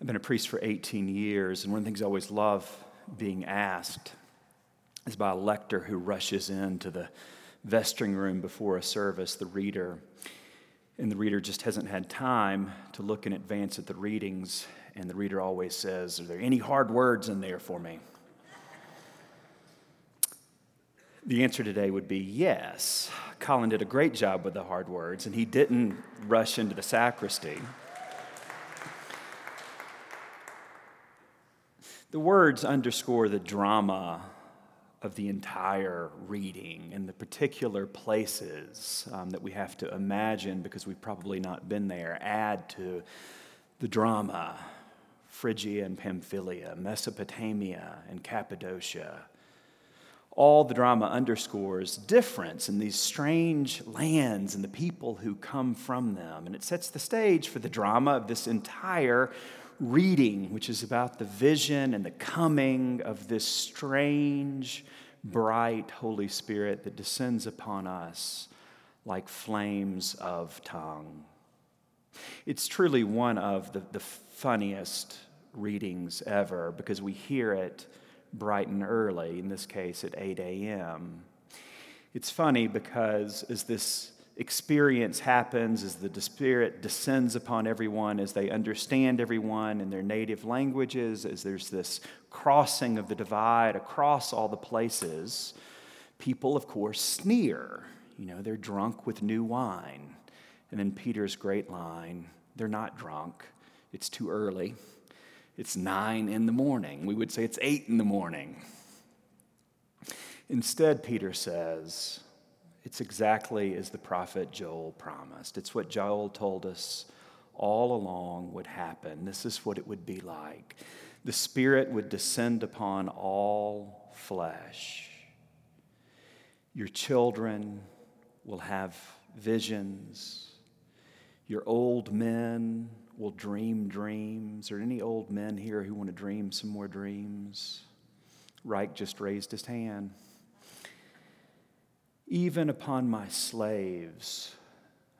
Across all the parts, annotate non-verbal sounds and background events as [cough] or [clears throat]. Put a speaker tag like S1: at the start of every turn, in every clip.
S1: I've been a priest for 18 years, and one of the things I always love being asked is by a lector who rushes into the vestry room before a service, the reader, and the reader just hasn't had time to look in advance at the readings, and the reader always says, Are there any hard words in there for me? The answer today would be yes. Colin did a great job with the hard words, and he didn't rush into the sacristy. The words underscore the drama of the entire reading and the particular places um, that we have to imagine because we've probably not been there add to the drama Phrygia and Pamphylia, Mesopotamia and Cappadocia, all the drama underscores difference in these strange lands and the people who come from them. And it sets the stage for the drama of this entire reading, which is about the vision and the coming of this strange, bright Holy Spirit that descends upon us like flames of tongue. It's truly one of the, the funniest readings ever because we hear it bright and early, in this case at 8 a.m. It's funny because as this experience happens, as the Spirit descends upon everyone, as they understand everyone in their native languages, as there's this crossing of the divide across all the places, people, of course, sneer. You know, they're drunk with new wine. And then Peter's great line they're not drunk, it's too early. It's nine in the morning. We would say it's eight in the morning. Instead, Peter says, it's exactly as the prophet Joel promised. It's what Joel told us all along would happen. This is what it would be like. The Spirit would descend upon all flesh. Your children will have visions. Your old men will dream dreams. Are any old men here who want to dream some more dreams? Reich just raised his hand. Even upon my slaves,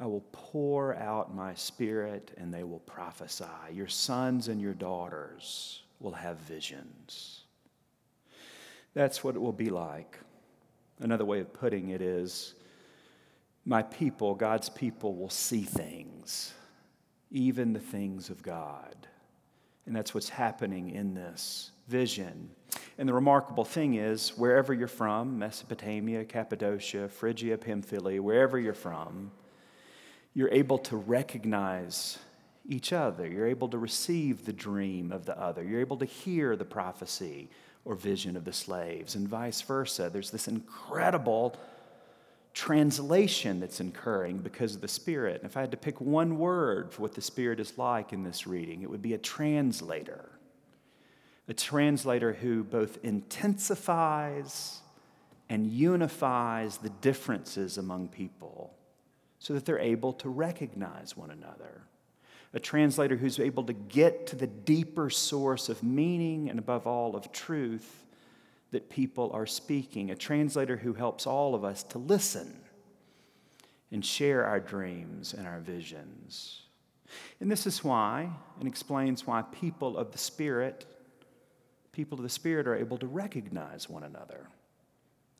S1: I will pour out my spirit and they will prophesy. Your sons and your daughters will have visions. That's what it will be like. Another way of putting it is my people, God's people, will see things even the things of God. And that's what's happening in this vision. And the remarkable thing is, wherever you're from, Mesopotamia, Cappadocia, Phrygia, Pamphylia, wherever you're from, you're able to recognize each other. You're able to receive the dream of the other. You're able to hear the prophecy or vision of the slaves, and vice versa. There's this incredible translation that's occurring because of the Spirit. And if I had to pick one word for what the Spirit is like in this reading, it would be a translator. A translator who both intensifies and unifies the differences among people so that they're able to recognize one another. A translator who's able to get to the deeper source of meaning and, above all, of truth that people are speaking, a translator who helps all of us to listen and share our dreams and our visions. And this is why, and explains why people of the Spirit, people of the Spirit are able to recognize one another,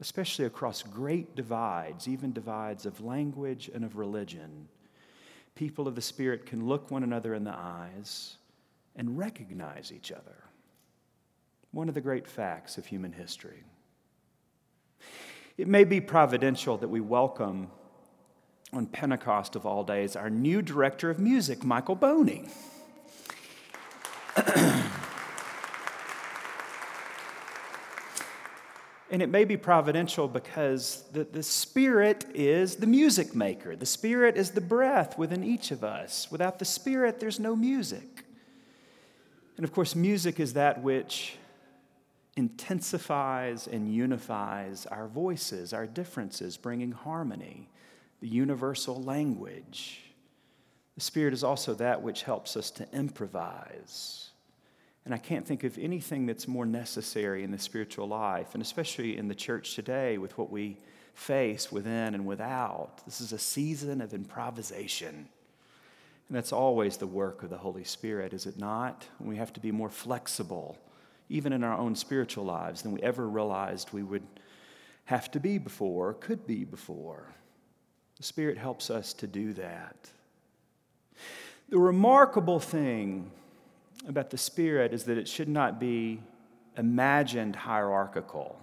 S1: especially across great divides, even divides of language and of religion. People of the Spirit can look one another in the eyes and recognize each other one of the great facts of human history. It may be providential that we welcome on Pentecost of all days our new director of music, Michael Boney. [clears throat] And it may be providential because the, the Spirit is the music maker. The Spirit is the breath within each of us. Without the Spirit, there's no music. And of course, music is that which intensifies and unifies our voices, our differences, bringing harmony, the universal language. The Spirit is also that which helps us to improvise. And I can't think of anything that's more necessary in the spiritual life, and especially in the church today with what we face within and without. This is a season of improvisation. And that's always the work of the Holy Spirit, is it not? We have to be more flexible, even in our own spiritual lives, than we ever realized we would have to be before, could be before. The Spirit helps us to do that. The remarkable thing about the Spirit is that it should not be imagined hierarchical.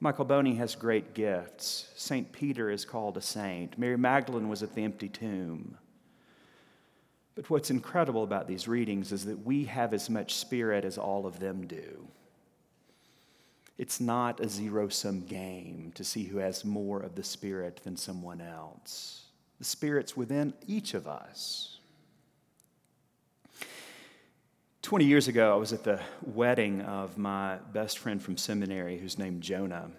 S1: Michael Boney has great gifts. St. Peter is called a saint. Mary Magdalene was at the empty tomb. But what's incredible about these readings is that we have as much spirit as all of them do. It's not a zero sum game to see who has more of the spirit than someone else. The spirit's within each of us. 20 years ago, I was at the wedding of my best friend from seminary who's named Jonah.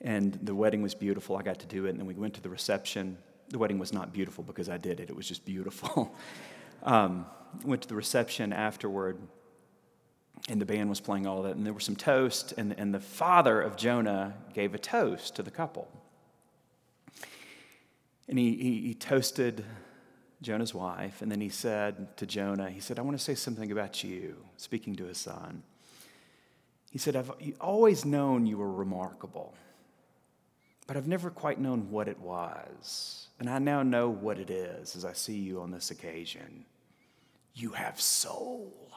S1: And the wedding was beautiful. I got to do it. And then we went to the reception. The wedding was not beautiful because I did it, it was just beautiful. [laughs] um, went to the reception afterward, and the band was playing all of that. And there was some toast, and, and the father of Jonah gave a toast to the couple. And he, he, he toasted Jonah's wife, and then he said to Jonah, he said, I want to say something about you, speaking to his son. He said, I've always known you were remarkable, but I've never quite known what it was. And I now know what it is as I see you on this occasion. You have soul.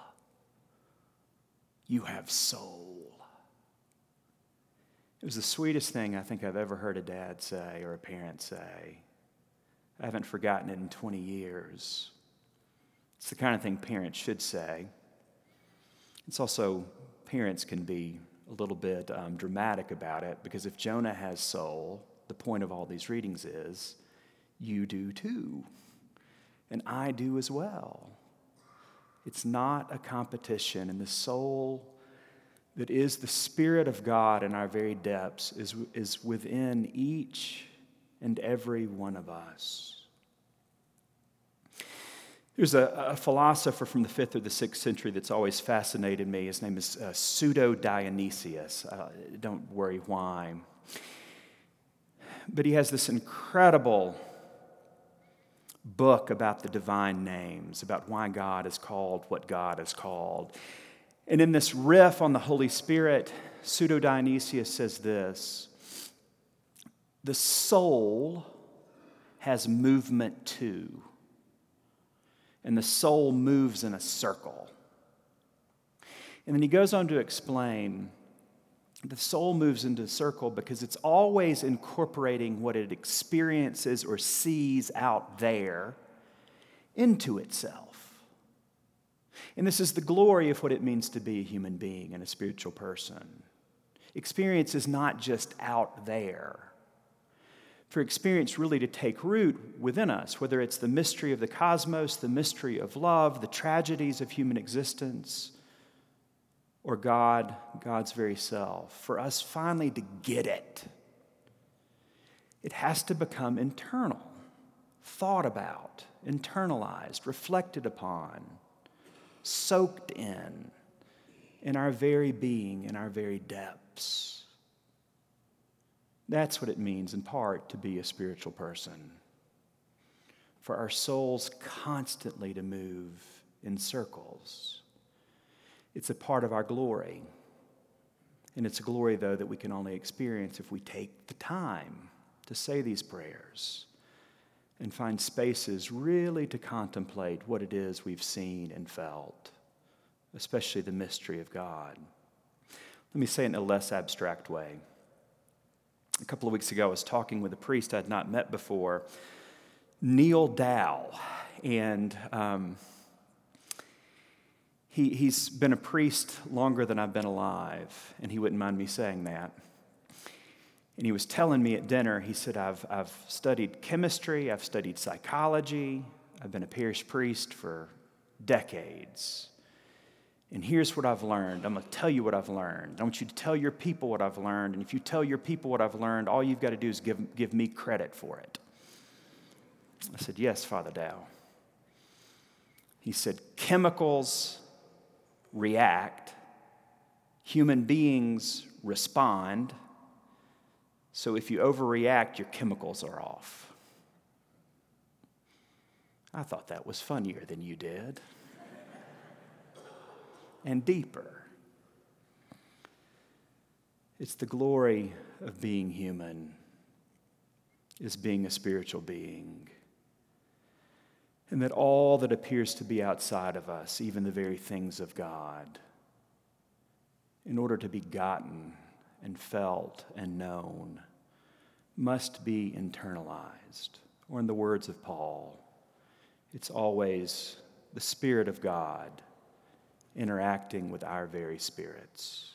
S1: You have soul. It was the sweetest thing I think I've ever heard a dad say or a parent say. I haven't forgotten it in 20 years. It's the kind of thing parents should say. It's also, parents can be a little bit um, dramatic about it because if Jonah has soul, the point of all these readings is you do too. And I do as well. It's not a competition, and the soul that is the Spirit of God in our very depths is, is within each and every one of us. There's a, a, philosopher from the fifth or the sixth century that's always fascinated me. His name is uh, Pseudo Dionysius. Uh, don't worry why. But he has this incredible book about the divine names, about why God is called what God is called. And in this riff on the Holy Spirit, Pseudo Dionysius says this The soul has movement too, and the soul moves in a circle. And then he goes on to explain the soul moves into a circle because it's always incorporating what it experiences or sees out there into itself. And this is the glory of what it means to be a human being and a spiritual person. Experience is not just out there. For experience really to take root within us, whether it's the mystery of the cosmos, the mystery of love, the tragedies of human existence, or God, God's very self, for us finally to get it, it has to become internal, thought about, internalized, reflected upon, soaked in, in our very being, in our very depths. That's what it means, in part, to be a spiritual person. For our souls constantly to move in circles it's a part of our glory. And it's a glory, though, that we can only experience if we take the time to say these prayers and find spaces really to contemplate what it is we've seen and felt, especially the mystery of God. Let me say it in a less abstract way. A couple of weeks ago, I was talking with a priest I'd not met before, Neil Dow. And um, he, he's been a priest longer than I've been alive, and he wouldn't mind me saying that. And he was telling me at dinner, he said, I've, I've studied chemistry, I've studied psychology, I've been a parish priest for decades. And here's what I've learned. I'm going to tell you what I've learned. I want you to tell your people what I've learned. And if you tell your people what I've learned, all you've got to do is give, give me credit for it. I said, Yes, Father Dow. He said, Chemicals react, human beings respond. So if you overreact, your chemicals are off. I thought that was funnier than you did. And deeper. It's the glory of being human, is being a spiritual being. And that all that appears to be outside of us, even the very things of God, in order to be gotten and felt and known, must be internalized. Or, in the words of Paul, it's always the Spirit of God interacting with our very spirits.